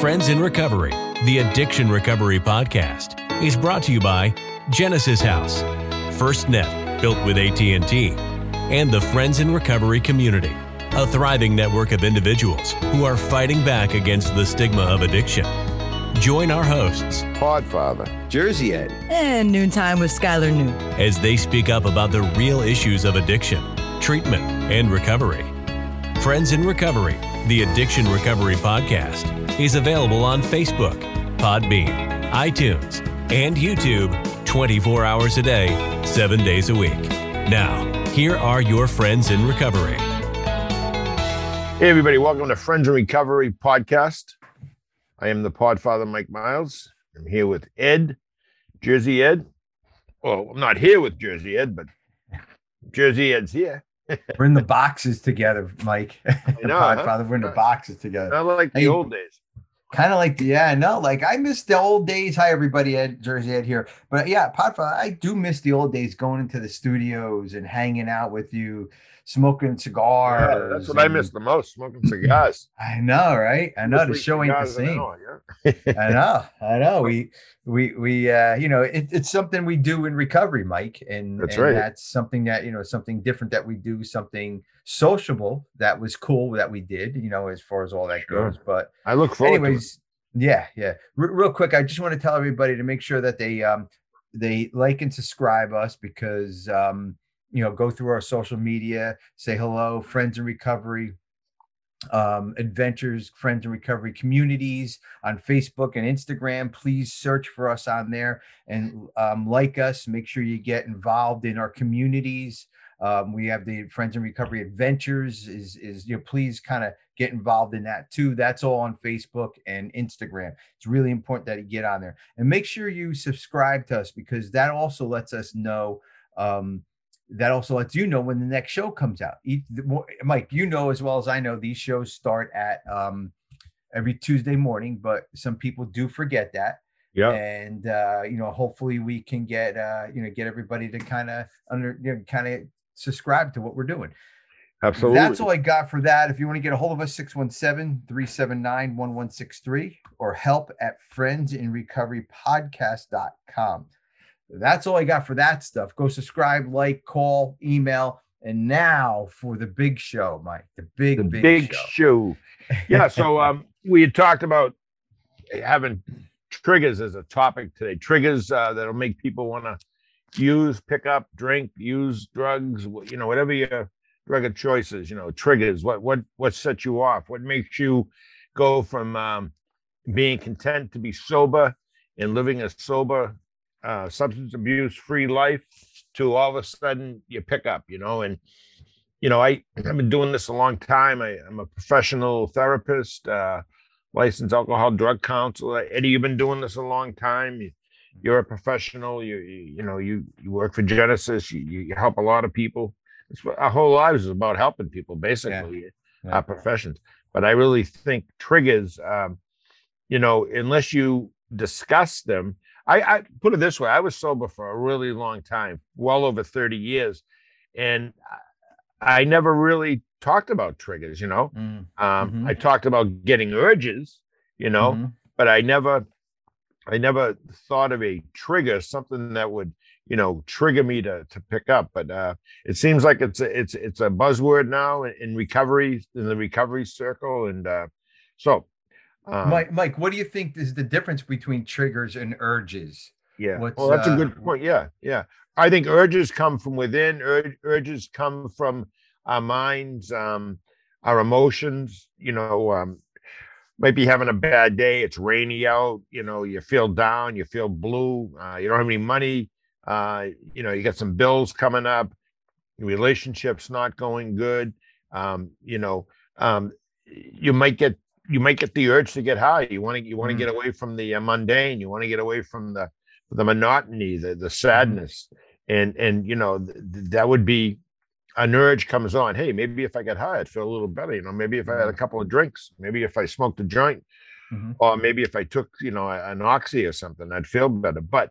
Friends in Recovery, the Addiction Recovery Podcast, is brought to you by Genesis House, FirstNet, built with AT&T, and the Friends in Recovery community, a thriving network of individuals who are fighting back against the stigma of addiction. Join our hosts, Podfather, Jersey Ed, and Noontime with Skylar Noon. as they speak up about the real issues of addiction, treatment, and recovery. Friends in Recovery, the Addiction Recovery Podcast, is available on Facebook, Podbean, iTunes, and YouTube 24 hours a day, 7 days a week. Now, here are your friends in recovery. Hey, everybody, welcome to Friends in Recovery podcast. I am the Podfather, Mike Miles. I'm here with Ed, Jersey Ed. Well, I'm not here with Jersey Ed, but Jersey Ed's here. we're in the boxes together, Mike. the know, huh? Podfather, we're in the boxes together. Not like the Hey. old days. Kind of like, the, yeah, no, like I miss the old days. Hi, everybody, Ed, Jersey Ed here. But yeah, Podfather, I do miss the old days going into the studios and hanging out with you, smoking cigars. Yeah, that's what I miss the most, smoking cigars. I know, right? I know the show ain't the same. yeah. I know, I know. We we we uh you know it, it's something we do in recovery, Mike, and That's and right. That's something that you know something different that we do, something sociable that was cool that we did, you know, as far as all that Sure. goes. But I look forward to it. anyways, yeah, yeah. R- real quick, I just want to tell everybody to make sure that they um they like and subscribe us because um you know go through our social media, say hello, friends in recovery, um, adventures, friends in recovery communities on Facebook and Instagram. Please search for us on there and um, like us. Make sure you get involved in our communities. Um, we have the Friends in Recovery Adventures. Is is you know please kind of get involved in that too. That's all on Facebook and Instagram. It's really important that you get on there and make sure you subscribe to us because that also lets us know. Um, that also lets you know when the next show comes out. Each, the more, Mike, you know as well as I know these shows start at um, every Tuesday morning, but some people do forget that. Yeah. And uh, you know, hopefully we can get uh, you know get everybody to kind of under you know, kind of subscribe to what we're doing. Absolutely. That's all I got for that. If you want to get a hold of us, 617-379-1163 or help at friendsinrecoverypodcast.com. That's all I got for that stuff. Go subscribe, like, call, email. And now for the big show, Mike. The big, the big, big, show. show. Yeah. So um, we had talked about having triggers as a topic today. Triggers uh, that'll make people want to use, pick up, drink, use drugs. You know, whatever your drug of choice is. You know, triggers. What what what sets you off? What makes you go from um, being content to be sober and living a sober, uh, substance abuse free life to all of a sudden you pick up. You know, and you know, I, I've been doing this a long time. I, I'm a professional therapist, uh, licensed alcohol drug counselor. Eddie, you've been doing this a long time. You, you're a professional. You, you, you know, you, you work for Genesis. You, you help a lot of people. It's what our whole lives is about helping people, basically, Yeah. our professions. But I really think triggers, um, you know, unless you discuss them. I, I put it this way: I was sober for a really long time, well over 30 years, and I never really talked about triggers, you know. Mm, Um, Mhm. I talked about getting urges, you know, mhm. but I never, I never thought of a trigger, something that would, you know, trigger me to to pick up. But uh, it seems like it's a, it's it's a buzzword now in, in recovery in the recovery circle, and uh, so, um, Mike, Mike, what do you think is the difference between triggers and urges? Yeah. What's, well, that's a uh, good point. Yeah. Yeah. I think urges come from within. Ur- urges come from our minds, um, our emotions. You know, um, might be having a bad day. It's rainy out. You know, you feel down. You feel blue. Uh, you don't have any money. Uh, you know, you got some bills coming up. Relationships not going good. Um, you know, um, you might get you might get the urge to get high. You want to you want to Mhm. get away from the uh, mundane. You want to get away from the the monotony, the the sadness, and and you know th- th- that would be an urge comes on. Hey, maybe if I get high, I'd feel a little better. You know, maybe if I had a couple of drinks, maybe if I smoked a joint, Mhm. or maybe if I took you know an oxy or something, I'd feel better. But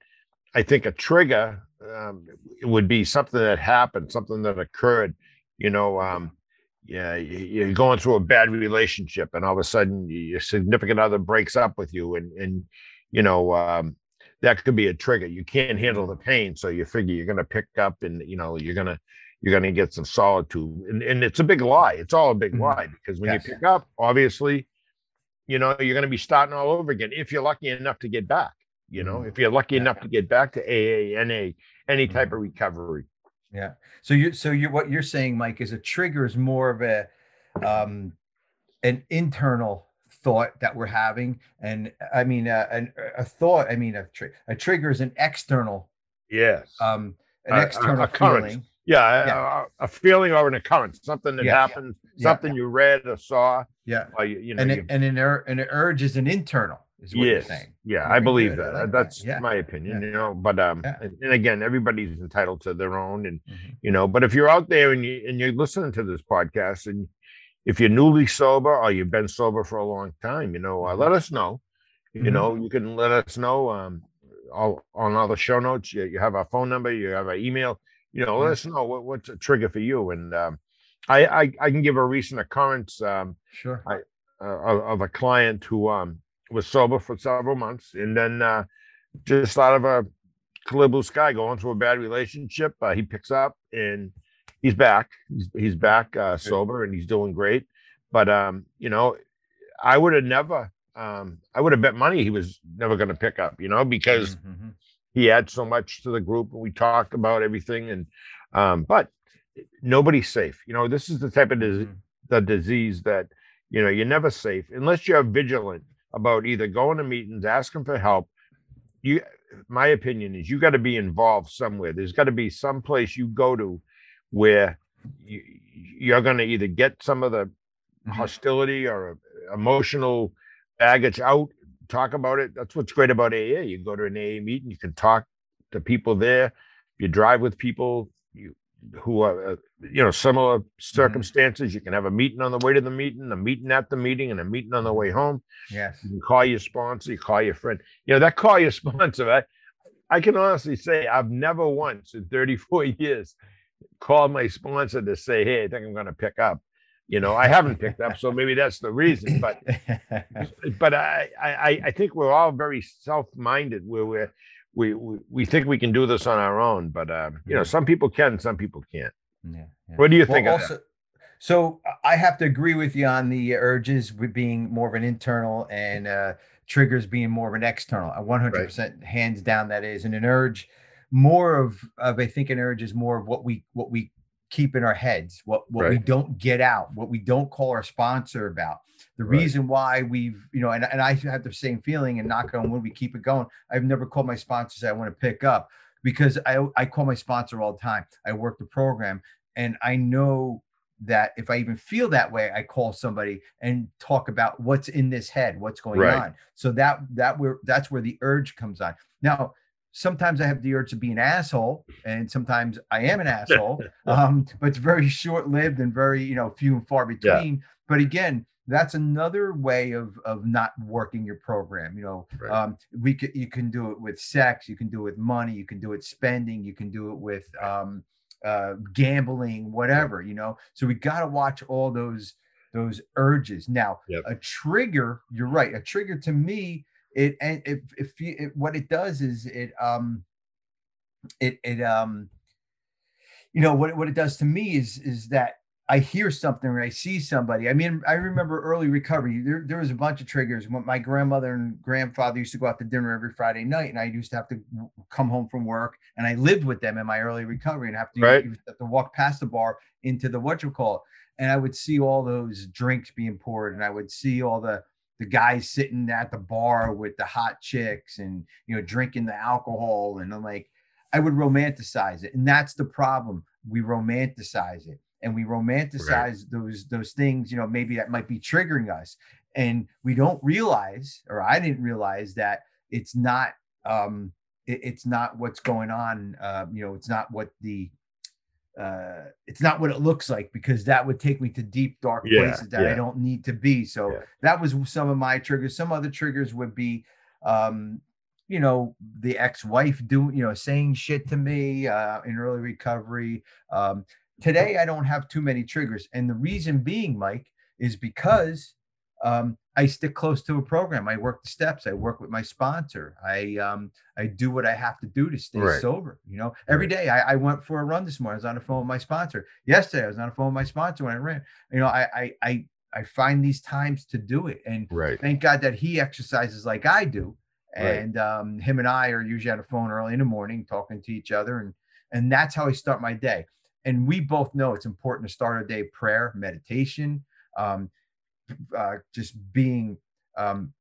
I think a trigger um, would be something that happened, something that occurred. You know, um, yeah, you- you're going through a bad relationship, and all of a sudden your significant other breaks up with you, and and you know um, that could be a trigger. You can't handle the pain, so you figure you're going to pick up, and you know you're gonna you're gonna get some solitude, and and it's a big lie. It's all a big Mhm. lie because when Yes. you pick up, obviously, you know you're going to be starting all over again if you're lucky enough to get back. You know, Mhm. if you're lucky Yeah. enough to get back to AA, NA, any type Mhm. of recovery. Yeah. So you so you what you're saying, Mike, is a trigger is more of a um an internal thought that we're having, and I mean uh, an, a thought. I mean a tri- a trigger is an external Yes. um an A- a- external a current. feeling. Yeah, a- Yeah. A, a feeling or an occurrence, something that Yeah. happened, Yeah. something you read or saw, Yeah. or you, you know. And you- and an ur- and an urge is an internal. Is what you're yes, saying. yeah, I believe good. I that. like that. That's Yeah. my opinion, Yeah. you know. But um, Yeah. and, and again, everybody's entitled to their own, and Mhm. you know. But if you're out there and you and you're listening to this podcast, and if you're newly sober or you've been sober for a long time, you know, uh, Mhm. let us know. You Mhm. know, you can let us know. Um, all on all the show notes, you, you have our phone number, you have our email. You know, let us know what, what's a trigger for you, and um, I, I I can give a recent occurrence. Um, Sure. uh, of, of a client who um was sober for several months and then uh just out of a clear blue sky going through a bad relationship uh, he picks up and he's back. He's, he's back uh sober and he's doing great. But um you know i would have never um i would have bet money he was never going to pick up you know because Mhm. he adds so much to the group and we talk about everything and um but nobody's safe. You know this is the type of dis- Mhm. the disease that you know you're never safe unless you're vigilant about either going to meetings asking for help. You my opinion is you got to be involved somewhere. There's got to be some place you go to where you, you're going to either get some of the Mhm. hostility or emotional baggage out talk about it. That's what's great about aa you go to an aa meeting you can talk to people there. You drive with people who are uh, you know similar circumstances you can have a meeting on the way to the meeting a meeting at the meeting and a meeting on the way home. Yes. you can call your sponsor you call your friend. You know that call your sponsor i, I can honestly say i've never once in 34 years called my sponsor to say hey i think i'm going to pick up. You know i haven't picked up so maybe that's the reason but but I, I I think we're all very self-minded where we're we, we we think we can do this on our own, but um, you know, some people can, some people can't. yeah, yeah. What do you Well, think? of that? so I have to agree with you on the urges with being more of an internal and uh, triggers being more of an external. A 100% hands down that is, and an urge more of of I think an urge is more of what we what we keep in our heads, what what we don't get out, what we don't call our sponsor about. The Right. reason why we've, you know, and, and I have the same feeling and knock on wood, we keep it going. I've never called my sponsor say I want to pick up because I I call my sponsor all the time. I work the program and I know that if I even feel that way, I call somebody and talk about what's in this head, what's going Right. on. So that that where that's where the urge comes on. Now, sometimes I have the urge to be an asshole, and sometimes I am an asshole. um, but it's very short lived and very you know few and far between. But again, that's another way of of not working your program. You know, Right. um, we can you can do it with sex, you can do it with money, you can do it spending, you can do it with um, uh, gambling, whatever. You know, so we got to watch all those those urges. Now, Yep. a trigger, you're right. A trigger to me, it and if if you, it, what it does is it um it it um you know what what it does to me is is that I hear something or I see somebody. I mean, I remember early recovery. There, there was a bunch of triggers. When my grandmother and grandfather used to go out to dinner every Friday night, and I used to have to come home from work, and I lived with them in my early recovery, and have to, Right. have to walk past the bar into the what you call it, and I would see all those drinks being poured, and I would see all the the guys sitting at the bar with the hot chicks, and you know drinking the alcohol, and I'm like, I would romanticize it, and that's the problem. We romanticize it, and we romanticize those those things. You know, maybe that might be triggering us, and we don't realize, or I didn't realize that it's not. Um, it- it's not what's going on. Uh, you know, it's not what the uh, it's not what it looks like because that would take me to deep dark Yeah, places that I don't need to be. So Yeah. that was some of my triggers. Some other triggers would be, um, you know, the ex-wife doing, you know, saying shit to me uh, in early recovery. Um, today I don't have too many triggers. And the reason being, Mike, is because um, I stick close to a program. I work the steps. I work with my sponsor. I um, I do what I have to do to stay Right. sober. You know, every Right. day I, I went for a run this morning. I was on the phone with my sponsor. Yesterday I was on the phone with my sponsor when I ran. You know, I I I, I find these times to do it, and Right. thank God that he exercises like I do. And um, him and I are usually on the phone early in the morning talking to each other, and and that's how I start my day. And we both know it's important to start our day prayer, meditation, um, uh, just being um,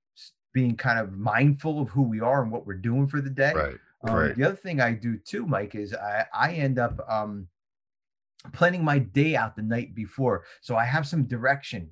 being kind of mindful of who we are and what we're doing for the day. Right. Um, right. The other thing I do too, Mike, is I, I end up um, planning my day out the night before, so I have some direction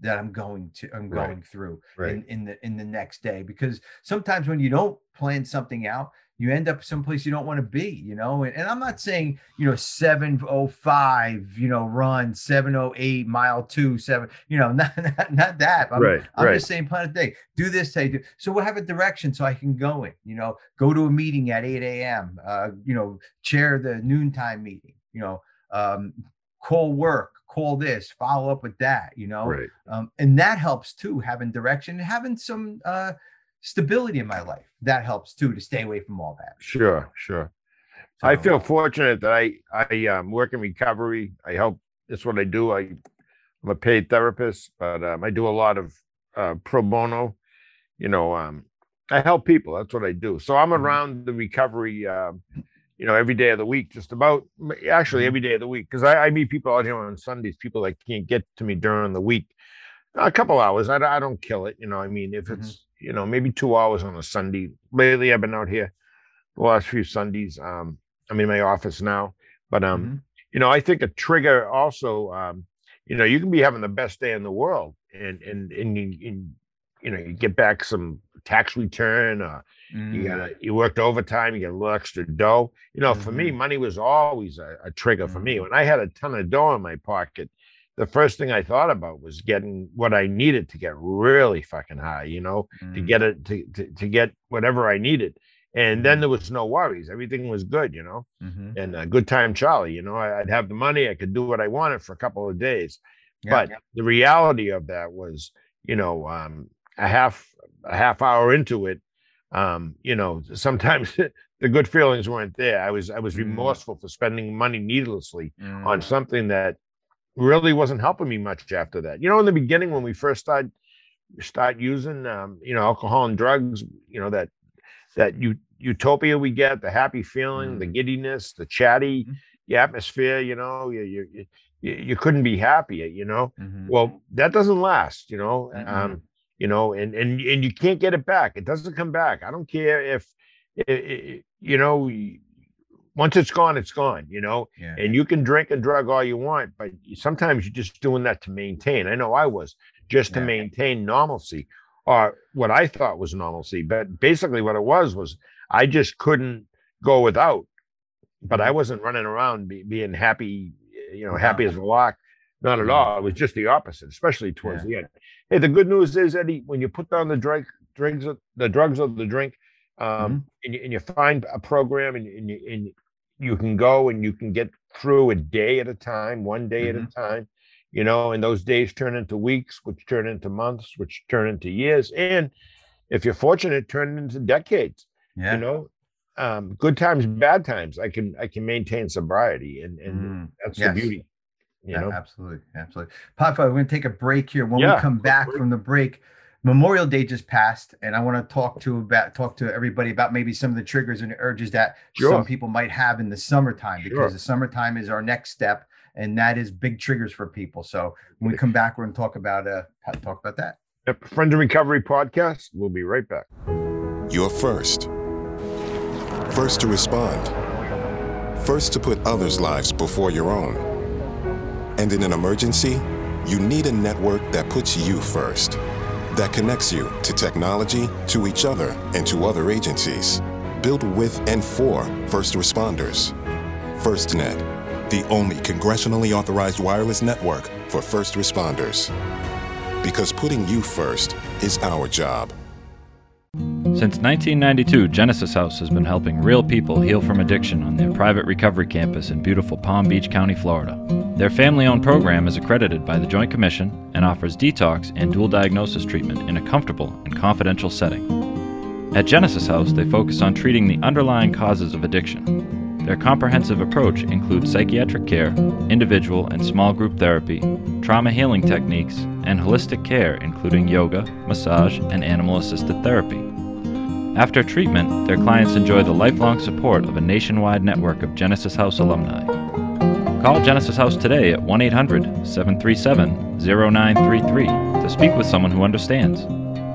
that I'm going to I'm Right. going through Right. in, in the in the next day. Because sometimes when you don't plan something out, you end up someplace you don't want to be, you know. And, and I'm not saying you know 705, you know, run 708 mile two seven, you know, not not, not that. I'm, right. I'm right. just saying, plan a day. Do this day. Do, so we'll have a direction so I can go in. You know, go to a meeting at 8 a.m. Uh, you know, chair the noontime meeting. You know, um, call work, call this, follow up with that. You know, right. um, and that helps too. Having direction and having some uh, stability in my life that helps too to stay away from all that. Sure. Sure. I feel fortunate that I I um, work in recovery. I help. That's what I do. I I'm a paid therapist, but um, I do a lot of uh, pro bono. You know, um, I help people. That's what I do. So I'm Mhm. around the recovery. Um, you know, every day of the week, just about actually Mhm. every day of the week, because I, I meet people out here on Sundays. People that can't get to me during the week. A couple hours. I, don't- I don't kill it. You know, I mean, if Mhm. it's you know maybe two hours on a Sunday. Lately, I've been out here the last few Sundays. Um, I'm in my office now, but um, Mhm. you know, I think a trigger also, um, you know, you can be having the best day in the world, and and and you, and, you know, you get back some tax return, uh, you Mm, got you worked overtime, you get a little extra dough. You know, for me, Mhm. money was always a, a trigger for me. Mhm. When I had a ton of dough in my pocket, the first thing I thought about was getting what I needed to get really fucking high. You know, to mm, get it to, to to get whatever I needed. And then Mhm. there was no worries. Everything was good, you know mhm. and a good time Charlie. You know, I'd have the money, I could do what I wanted for a couple of days. Yeah. But the reality of that was, you know, um, a half a half hour into it, um, you know, sometimes the good feelings weren't there. I was I was Mm. remorseful for spending money needlessly on Mm, something that really wasn't helping me much after that. You know, in the beginning when we first started start using um, you know, alcohol and drugs, you know, that that you utopia we get, the happy feeling, the giddiness, the chatty Mhm. the atmosphere, you know, you you you, you couldn't be happier, you know. mhm. Well, that doesn't last, you know. Mm-mm. Um, you know, and and and you can't get it back. It doesn't come back. I don't care if i i you know once it's gone, it's gone, you know. yeah. And you can drink and drug all you want, but sometimes you're just doing that to maintain. I know I was just to maintain normalcy or what I thought was normalcy. But basically, what it was was I just couldn't go without. But I wasn't running around be, being happy, you know, happy as a lark. Not at all. It was just the opposite, especially towards Yeah. the end. Hey, the good news is, Eddie, when you put down the drug, drinks, the drugs or the drink, um, Mm-hmm. and, you, and you find a program and, and, you, and you can go and you can get through a day at a time, one day at a Mm-hmm. time, you know, and those days turn into weeks, which turn into months, which turn into years. And if you're fortunate, turn into decades, yeah. you know, um, good times, bad times. I can, I can maintain sobriety and, and Mm, that's yes. the beauty, you Yeah, know? absolutely, absolutely. Papa, we're going to take a break here. When Yeah, we come back from the break, Memorial Day just passed, and I want to talk to about talk to everybody about maybe some of the triggers and urges that Sure. some people might have in the summertime Sure. because the summertime is our next step, and that is big triggers for people. So when we come back, we're going to talk about uh talk about that. Yep, Friends in Recovery podcast. We'll be right back. You're first. First to respond. First to put others' lives before your own. And in an emergency, you need a network that puts you first. That connects you to technology, to each other, and to other agencies. Built with and for first responders. FirstNet, the only congressionally authorized wireless network for first responders. Because putting you first is our job. Since 1992, Genesis House has been helping real people heal from addiction on their private recovery campus in beautiful Palm Beach County, Florida. Their family owned program is accredited by the Joint Commission and offers detox and dual diagnosis treatment in a comfortable and confidential setting. At Genesis House, they focus on treating the underlying causes of addiction. Their comprehensive approach includes psychiatric care, individual and small group therapy, trauma healing techniques, and holistic care, including yoga, massage, and animal assisted therapy. After treatment, their clients enjoy the lifelong support of a nationwide network of Genesis House alumni. Call Genesis House today at 1 800 737 0933 to speak with someone who understands.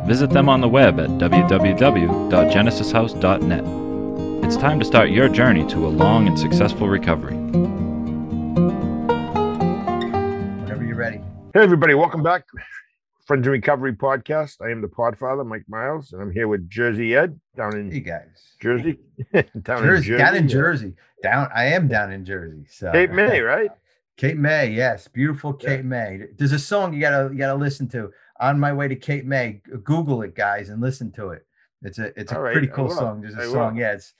Visit them on the web at www.genesishouse.net. It's time to start your journey to a long and successful recovery. Whenever you're ready. Hey, everybody, welcome back. Friends in Recovery podcast. I am the Podfather, Mike Miles, and I'm here with Jersey Ed down in Hey guys. Jersey. down Jersey, in Jersey. down in Jersey. Down I am down in Jersey. So Cape May, right? Cape May, yes, beautiful Yeah. Cape May. There's a song you gotta you gotta listen to. On my way to Cape May. Google it, guys, and listen to it. It's a it's a All right, pretty cool song. There's a I song, will. yeah. It's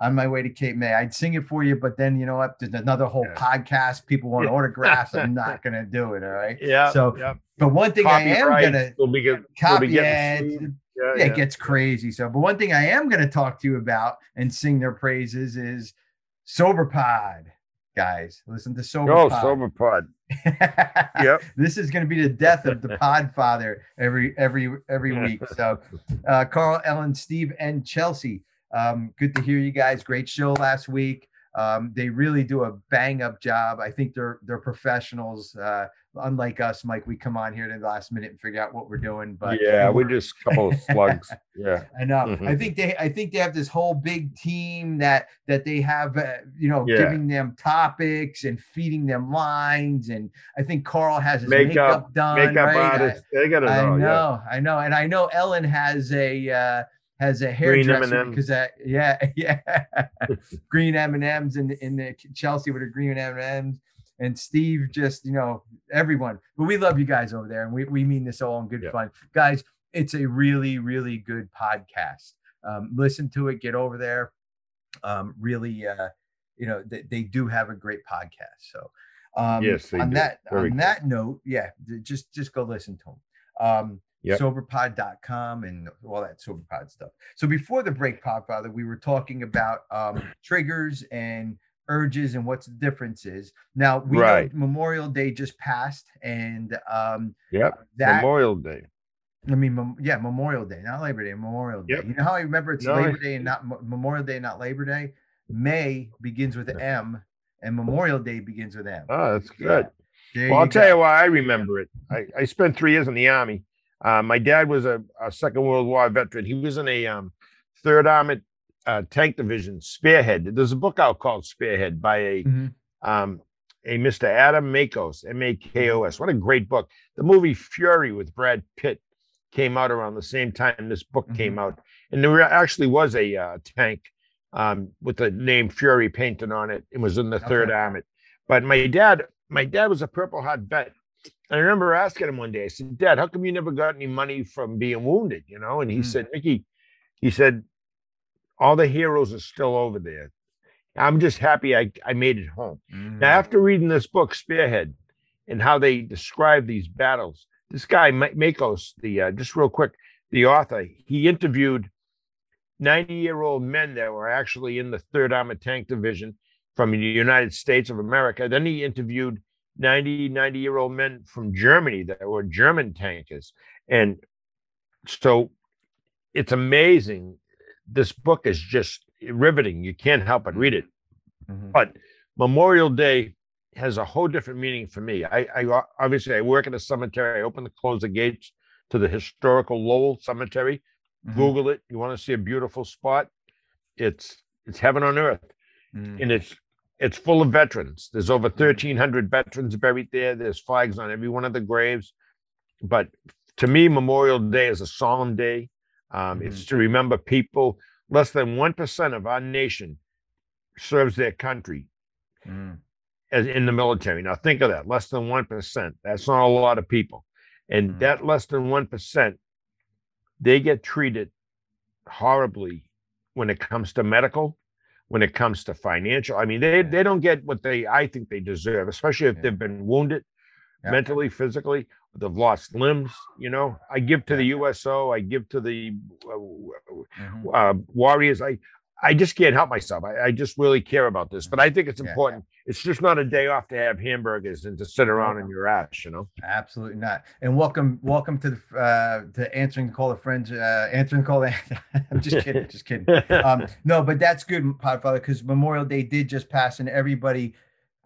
on my way to Cape May. I'd sing it for you, but then you know what? There's another whole Yeah. podcast. People want Yeah. autographs. I'm not gonna do it. All right. Yeah. So, yeah. But one thing I am gonna We'll be, get, copy be yeah. Yeah, it gets crazy. So, but one thing I am going to talk to you about and sing their praises is SoberPod, guys. Listen to Oh, SoberPod. Sober Pod. Yep. This is going to be the death of the Podfather every every every week. So, uh, Carl, Ellen, Steve, and Chelsea. Um, good to hear you guys. Great show last week. Um, they really do a bang up job. I think they're they're professionals. Uh, unlike us, Mike, we come on here to the last minute and figure out what we're doing. But yeah, we're we're- just a couple of slugs. Yeah. I know. I Mhm. think they I think they have this whole big team that that they have uh, you know Yeah. giving them topics and feeding them lines and I think Carl has his makeup, Makeup, done Makeup right. I- artists. They got it I, all. Yeah. know, I know, and I know Ellen has a uh, has a hairdresser because that yeah yeah green M and M's in in the Chelsea with her green M and M's and Steve just you know everyone but we love you guys over there and we we mean this all in good Yeah. fun guys it's a really really good podcast um, listen to it get over there um, really uh, you know they, they do have a great podcast so um, Yes, on do. that Very on cool. that note yeah just just go listen to them um Yep. soberpod.com and all that soberpod stuff so before the break podfather we were talking about um triggers and urges and what's the difference is now we Right. memorial day just passed and um Yep. that Memorial Day. I mean, mem- yeah, Memorial Day, not Labor Day, Memorial Day. Yep. You know how I remember it's No, Labor Day and not Mo- Memorial Day, not Labor Day. May begins with M, and Memorial Day begins with M. Oh, that's good. There Well, I'll tell you why I remember it. I, I spent three years in the army. Uh, my dad was a, a Second World War veteran. He was in a um, Third Armored uh, Tank Division, Spearhead. There's a book out called Spearhead by a Mhm. um, a Mr. Adam Makos, M A K O S. What a great book. The movie Fury with Brad Pitt came out around the same time this book came out. And there actually was a uh, tank um, with the name Fury painted on it. It was in the Third Okay. Armored. But my dad, my dad was a Purple Heart vet. I remember asking him one day, I said, Dad, how come you never got any money from being wounded? You know, and he Mm. said, Mickey, he said, all the heroes are still over there. I'm just happy I, I made it home. Mhm. Now, after reading this book, Spearhead, and how they describe these battles, this guy, Ma- Makos, the uh, just real quick, the author, he interviewed 90 year old men that were actually in the Third Armored Tank Division from the United States of America. Then he interviewed 90, 90 year old men from Germany that were German tankers. And so it's amazing. This book is just riveting. You can't help but read it. Mhm. But Memorial Day has a whole different meaning for me. I obviously I work at a cemetery. I open and close the gates to the historical Lowell Cemetery. Mhm. Google it. You want to see a beautiful spot? It's it's heaven on earth, Mhm. and it's it's full of veterans. There's over 1,300 veterans buried there. There's flags on every one of the graves. But to me, Memorial Day is a solemn day. Um, It's to remember people. Less than one percent of our nation serves their country Mhm. as in the military. Now think of that, less than one percent. That's not a lot of people, and Mm. that less than one percent, they get treated horribly when it comes to medical, when it comes to financial. I mean, they they don't get what they I think they deserve, especially if Yeah. they've been wounded Yeah. mentally, physically, they've lost limbs. You know, I give to the USO, I give to the uh, Mhm. uh, Warriors. I I just can't help myself. I, I just really care about this, but I think it's Yeah. important. It's just not a day off to have hamburgers and to sit around in your ass. You know. Absolutely not. And welcome, welcome to the uh to answering the call of friends, uh answering the call. I'm just kidding, just kidding. Um, no, but that's good, Podfather, because Memorial Day did just pass, and everybody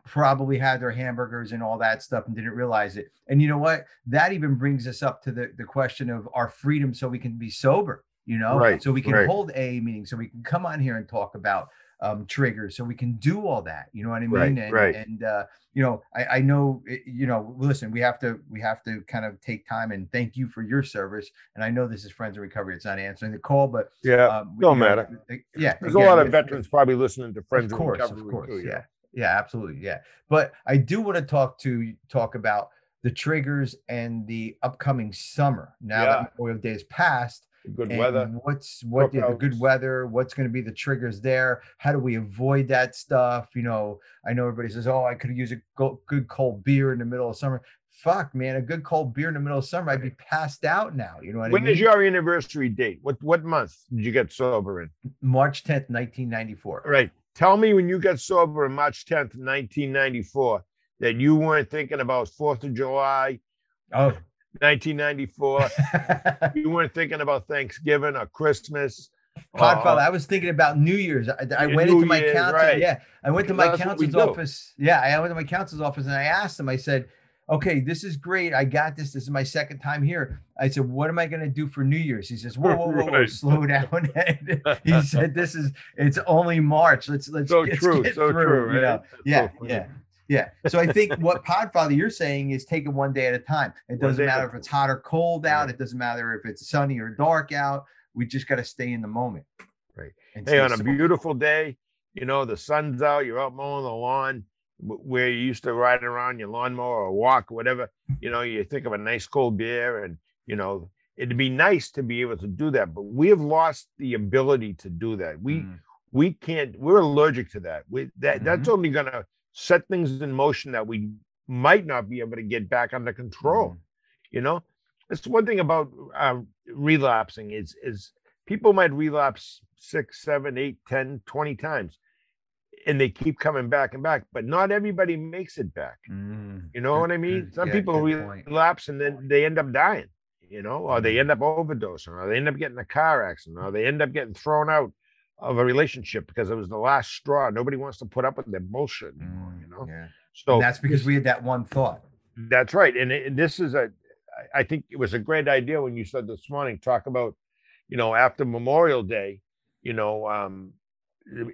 probably had their hamburgers and all that stuff and didn't realize it. And you know what? That even brings us up to the the question of our freedom, so we can be sober. You know, Right, so we can right. hold a meeting, so we can come on here and talk about um triggers, so we can do all that. You know what I mean? Right, and right. and uh, you know, I, I know, it- you know, listen, we have to, we have to kind of take time and thank you for your service. And I know this is Friends in Recovery. It's not answering the call, but yeah. um, don't know, matter. uh, Yeah. There's a lot of veterans probably listening to Friends of in course, Recovery of course. too, you yeah. Yeah, absolutely. Yeah. But I do want to talk to talk about the triggers and the upcoming summer. Now Yeah. that Memorial Day is past, Good weather. What's what the good weather? What's going to be the triggers there? How do we avoid that stuff? You know, I know everybody says, "Oh, I could use a go- good cold beer in the middle of summer." Fuck, man, a good cold beer in the middle of summer, I'd be passed out now. You know what When I mean? is your anniversary date? What what month did you get sober in? March tenth, nineteen ninety four. Right. Tell me when you got sober on March 10th, 1994, that you weren't thinking about Fourth of July, Oh, 1994. you weren't thinking about Thanksgiving or Christmas. Podfather, Uh, I was thinking about New Year's. I, I went New into my Year's, counsel. right. Yeah, I went to my that's counsel's office. Yeah, I went to my counsel's office and I asked him. I said, "Okay, this is great. I got this. This is my second time here." I said, "What am I going to do for New Year's?" He says, "Whoa, whoa, whoa, whoa Right. slow down." He said, "This is it's only March. Let's let's, So let's true, get so through." true, You know? That's so Yeah, yeah. Yeah. So I think what Podfather you're saying is take it one day at a time. It doesn't day at a matter if it's hot or cold out. Right. It doesn't matter if it's sunny or dark out. We just got to stay in the moment. Right. And Hey, on a beautiful day, you know, the sun's out, you're out mowing the lawn where you used to ride around your lawnmower or walk, whatever, you know, you think of a nice cold beer and, you know, it'd be nice to be able to do that, but we have lost the ability to do that. We, Mm. we can't, we're allergic to that. We, that, that's only going to set things in motion that we might not be able to get back under control Mhm. you know it's one thing about uh, relapsing is is people might relapse six seven eight ten twenty times and they keep coming back and back but not everybody makes it back Mm. you know Good- what i mean good- some yeah, people good point. relapse and then they end up dying you know or they end up overdosing or they end up getting a car accident or they end up getting thrown out of a relationship because it was the last straw nobody wants to put up with their bullshit anymore you know Mm, Yeah. so and that's because we had that one thought. that's right. And, it- and this is a, I think it was a great idea when you said this morning, talk about, you know, after Memorial Day, you know, um,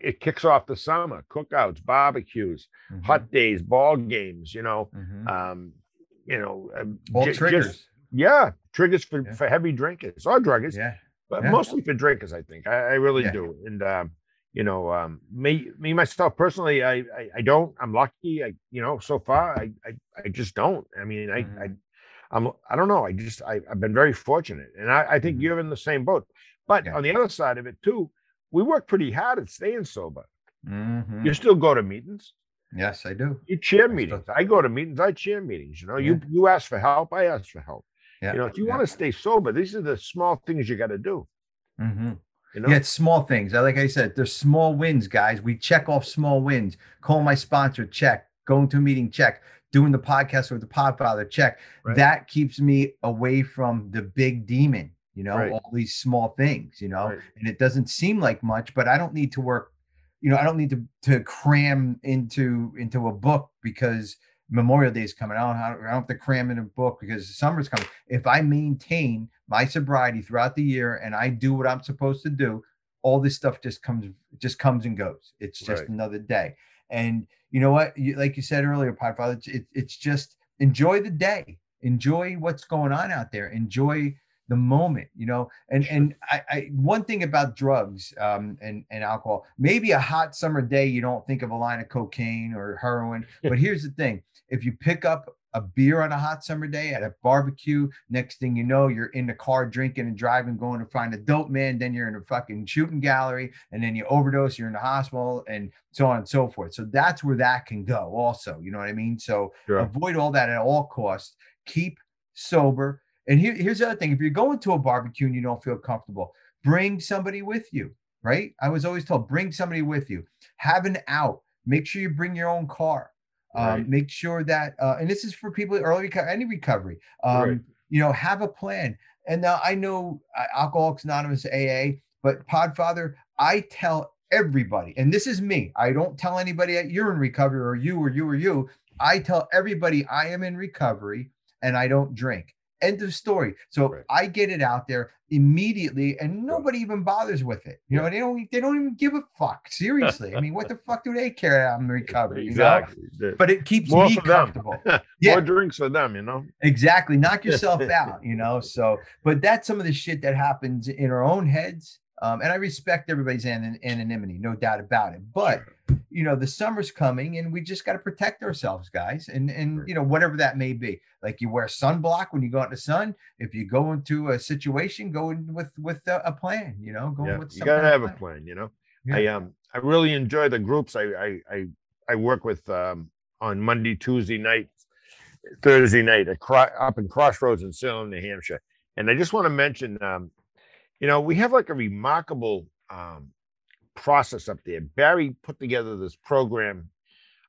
it kicks off the summer, cookouts, barbecues, Mhm, hot days, ball games, you know, mhm. um, you know, um, All just- triggers. yeah, triggers for, Yeah. for heavy drinkers or druggers, yeah. but yeah. mostly for drinkers, I think. I, I really Yeah. do. And um, you know, um, me, me myself personally, I, I, I don't. I'm lucky. I, you know, so far, I, I, I just don't. I mean, I, Mhm. I, I'm, I don't know. I just, I, I've been very fortunate, and I, I think Mhm. you're in the same boat. But on the other side of it too, we work pretty hard at staying sober. Mhm. You still go to meetings. Yes, I do. You chair meetings. I go to meetings. I chair meetings. You know, Yeah. you you ask for help. I ask for help. Yeah. You know, if you yeah. want to stay sober, these are the small things you got to do. Mhm. You know, Yeah, it's small things. I- Like I said, there's small wins, guys. We check off small wins. Call my sponsor, check. Going to a meeting, check. Doing the podcast with the Podfather, check. Right. That keeps me away from the big demon. You know, Right. all these small things. You know, Right. and it doesn't seem like much, but I don't need to work. You know, I don't need to to cram into into a book because Memorial Day is coming. I don't, I don't have to cram in a book because summer's coming. If I maintain my sobriety throughout the year and I do what I'm supposed to do, all this stuff just comes just comes and goes. It's just Right. another day. And you know what? You, like you said earlier, Podfather, it's, it, it's just enjoy the day, enjoy what's going on out there, enjoy the moment. You know, and and I, I one thing about drugs um, and and alcohol, maybe a hot summer day, you don't think of a line of cocaine or heroin. But here's the thing: if you pick up a beer on a hot summer day at a barbecue. Next thing you know, you're in the car drinking and driving, going to find a dope man. Then you're in a fucking shooting gallery, and then you overdose. You're in the hospital, and so on and so forth. So that's where that can go. Also, you know what I mean. So Sure. avoid all that at all costs. Keep sober. And here, here's the other thing: if you're going to a barbecue and you don't feel comfortable, bring somebody with you. Right? I was always told bring somebody with you. Have an out. Make sure you bring your own car. Um, Make sure that, uh, and this is for people early reco- any recovery. Um, Right. You know, have a plan. And now I know uh, Alcoholics Anonymous AA, but Podfather, I tell everybody, and this is me. I don't tell anybody that you're in recovery or you or you or you. I tell everybody I am in recovery and I don't drink. End of story. So Right. I get it out there immediately, and nobody even bothers with it. You know, they don't. They don't even give a fuck. Seriously, I mean, what the fuck do they care? I'm in recovery. You know? Exactly. But it keeps More me comfortable. Yeah. More drinks for them, you know. Exactly. Knock yourself out, you know. So, but that's some of the shit that happens in our own heads. Um, and I respect everybody's an- anonymity, no doubt about it. But you know, the summer's coming, and we just got to protect ourselves, guys. And and you know, whatever that may be. Like you wear sunblock when you go out in the sun. If you go into a situation, go in with with a, a plan. You know, go yeah, with you gotta have of a plan, you know. Yeah. I um I really enjoy the groups I I I, I work with um on Monday, Tuesday night, Thursday night up in Crossroads in Salem, New Hampshire. And I just want to mention um, you know, we have like a remarkable um process up there. Barry put together this program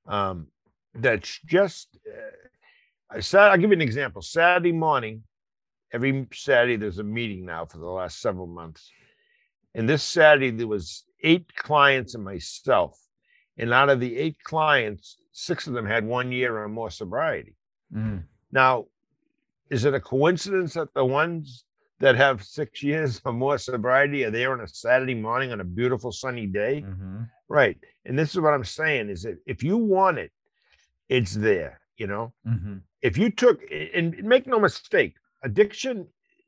um that's just uh, I said I'll give you an example. Saturday morning, every Saturday there's a meeting now for the last several months. And this Saturday, there was eight clients and myself. And out of the eight clients, six of them had one year or more sobriety. Mm, Now, is it a coincidence that the ones that have six years or more sobriety are there on a Saturday morning on a beautiful sunny day? mhm. Right. And this is what I'm saying is that if you want it, it's there, you know? Mhm. If you took, and make no mistake, addiction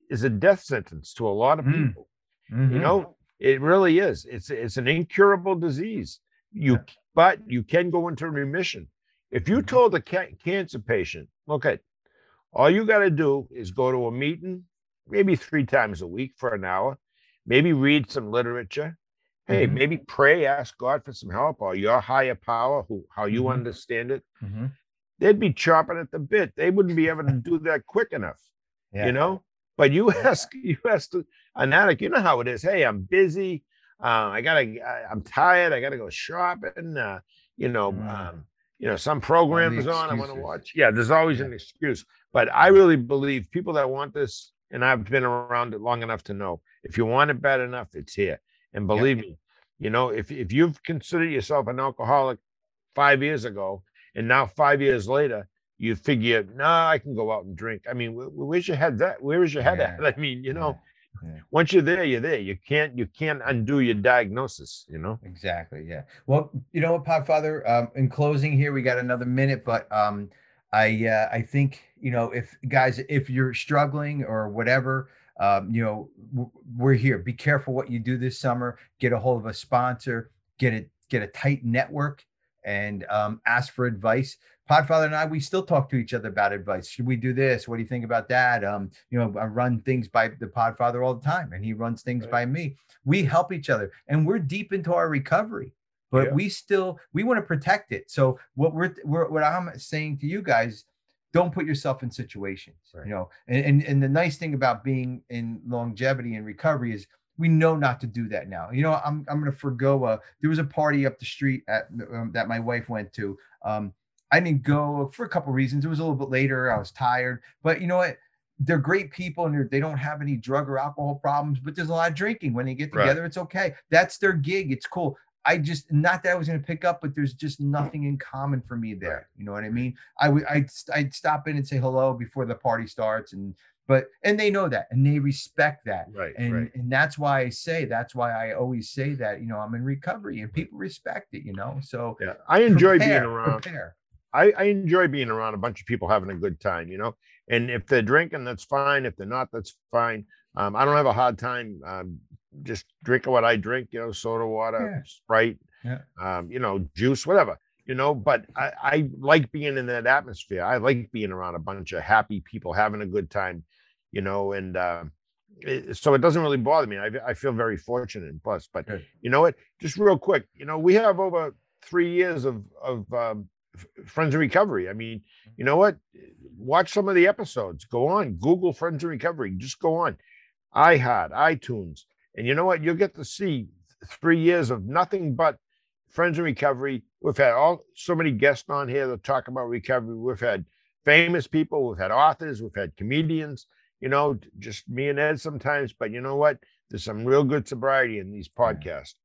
is a death sentence to a lot of Mm. people. Mhm. You know, it really is. It's it's an incurable disease. You Yeah. but you can go into remission. If you Mhm. told a ca- cancer patient, okay, all you got to do is go to a meeting, maybe three times a week for an hour, maybe read some literature. Hey, Mhm. maybe pray, ask God for some help, or your higher power, who how you Mhm. understand it. Mhm. They'd be chopping at the bit. They wouldn't be able to do that quick enough Yeah. you know but you ask you ask an addict you know how it is hey i'm busy uh, i gotta I, i'm tired i gotta go shopping uh, you know Mm. um, you know some programs on i want to watch yeah there's always an excuse but i really believe people that want this and i've been around it long enough to know if you want it bad enough it's here and believe me you know if, if you've considered yourself an alcoholic five years ago and now five years later you figure, nah, I can go out and drink. I mean, wh- wh- where's your head at? Where is your head Yeah. at? I mean, you know, yeah. once you're there, you're there. You can't, you can't undo your diagnosis. You know. Exactly. Yeah. Well, you know what, Podfather. Um, in closing, here we got another minute, but um, I uh, I think you know if guys, if you're struggling or whatever, um, you know, w- we're here. Be careful what you do this summer. Get a hold of a sponsor. Get it. Get a tight network and um, ask for advice. Podfather and I, we still talk to each other about advice. Should we do this? What do you think about that? Um, you know, I run things by the Podfather all the time, and he runs things Right. by me. We help each other, and we're deep into our recovery, but Yeah. we still we want to protect it. So what we're, we're what I'm saying to you guys, don't put yourself in situations. Right. You know, and, and and the nice thing about being in longevity and recovery is we know not to do that now. You know, I'm I'm going to forego a. There was a party up the street at um, that my wife went to. Um, I didn't go for a couple reasons. It was a little bit later. I was tired, but you know what? They're great people and they're, don't have any drug or alcohol problems. But there's a lot of drinking when they get Right. together. It's okay. That's their gig. It's cool. I just not that I was going to pick up, but there's just nothing in common for me there. You know what I mean? I would I'd, I'd stop in and say hello before the party starts, and but and they know that and they respect that Right. and right. and that's why I say that's why I always say that you know I'm in recovery and people respect it you know so Yeah. I enjoy being around. prepare. I, I enjoy being around a bunch of people having a good time, you know. And if they're drinking, that's fine. If they're not, that's fine. Um, I don't have a hard time um, just drinking what I drink, you know, soda water, Yeah. Sprite, Yeah. um, you know, juice, whatever. you know, but I, I like being in that atmosphere. I like being around a bunch of happy people having a good time, you know, and uh, it, so it doesn't really bother me. I, I feel very fortunate and blessed. But Good. you know what? Just real quick, you know, we have over three years of of um, Friends in Recovery. I mean, you know what? Watch some of the episodes. Go on, Google Friends in Recovery. Just go on, iHeart, iTunes, and you know what? You'll get to see three years of nothing but Friends in Recovery. We've had all so many guests on here that talk about recovery. We've had famous people, we've had authors, we've had comedians. You know, just me and Ed sometimes. But you know what? There's some real good sobriety in these podcasts.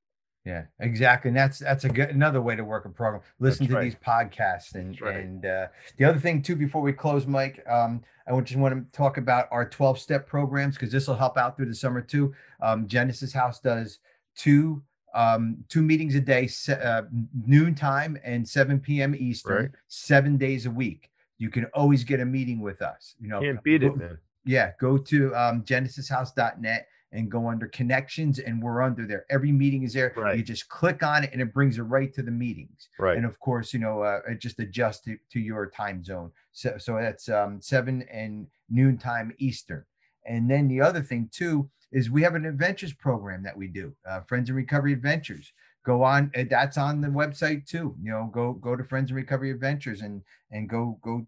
Yeah, exactly. And that's that's a good another way to work a program. Listen That's to right. these podcasts and right. and uh, the other thing too before we close, Mike, um, I would just want to talk about our 12 step programs because this will help out through the summer too. Um, Genesis House does two um, two meetings a day, uh, noon time and 7 p.m. Eastern, Right. seven days a week. You can always get a meeting with us. You know, Can't beat go- it, man. yeah, go to um, genesishouse.net and go under connections, and we're under there. Every meeting is there. You just click on it, and it brings it right to the meetings. Right. And of course, you know, uh, it just adjusts to, to your time zone. So, so that's um, seven and noon time Eastern. And then the other thing too is we have an adventures program that we do, uh, Friends and Recovery Adventures. Go on, uh, that's on the website too. You know, go go to Friends and Recovery Adventures and and go go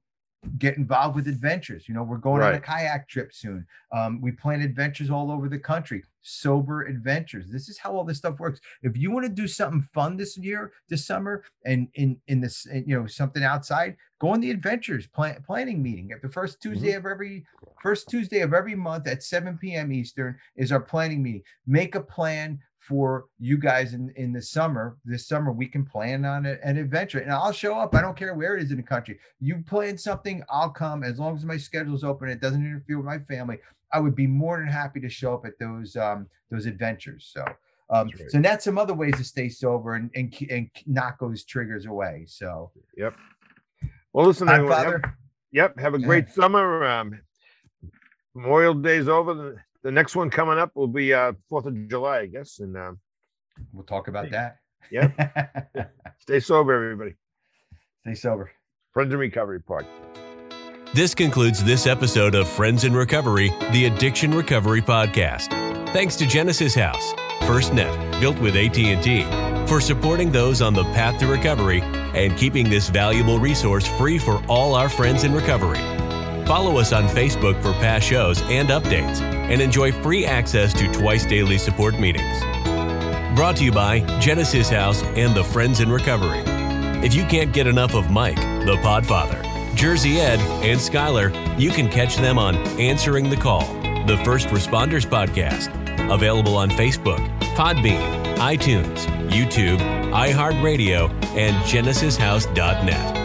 get involved with adventures. You know, we're going on a kayak trip soon. Um, we plan adventures all over the country, sober adventures. This is how all this stuff works. If you want to do something fun this year, this summer, and in in this, you know, something outside, go on the adventures plan, planning meeting. At the first Tuesday of every first Tuesday of every month at 7 p.m. Eastern is our planning meeting. Make a plan for you guys in in the summer. This summer we can plan on a- an adventure, and I'll show up. I don't care where it is in the country. You plan something, I'll come as long as my schedule's open. It doesn't interfere with my family. I would be more than happy to show up at those um those adventures. So um That's right. so that's some other ways to stay sober and and, and knock those triggers away. So Yep. Well, listen, Hi, everyone, Father. Yep. yep. Have a Yeah. great summer. Um, Memorial Day's over. The, the next one coming up will be uh Fourth of July, I guess. And um, We'll talk about that. Yep. stay sober, everybody. Stay sober. Friends in Recovery Park. This concludes this episode of Friends in Recovery, the Addiction Recovery Podcast. Thanks to Genesis House, FirstNet, built with AT&T, for supporting those on the path to recovery and keeping this valuable resource free for all our friends in recovery. Follow us on Facebook for past shows and updates, and enjoy free access to twice daily support meetings. Brought to you by Genesis House and the Friends in Recovery. If you can't get enough of Mike, the Podfather, Jersey Ed, and Skylar, you can catch them on Answering the Call, the First Responders Podcast, available on Facebook, Podbean, iTunes, YouTube, iHeartRadio, and GenesisHouse.net.